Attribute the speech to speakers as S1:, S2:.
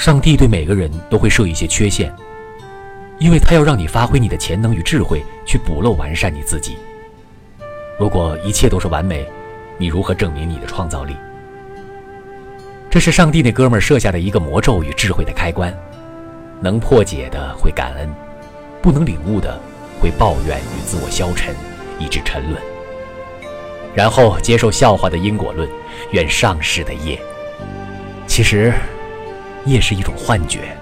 S1: 上帝对每个人都会设一些缺陷，因为他要让你发挥你的潜能与智慧，去补漏完善你自己。如果一切都是完美，你如何证明你的创造力？这是上帝那哥们儿设下的一个魔咒与智慧的开关，能破解的会感恩，不能领悟的会抱怨与自我消沉，以致沉沦。然后接受笑话的因果论，愿上世的业。其实，也是一种幻觉。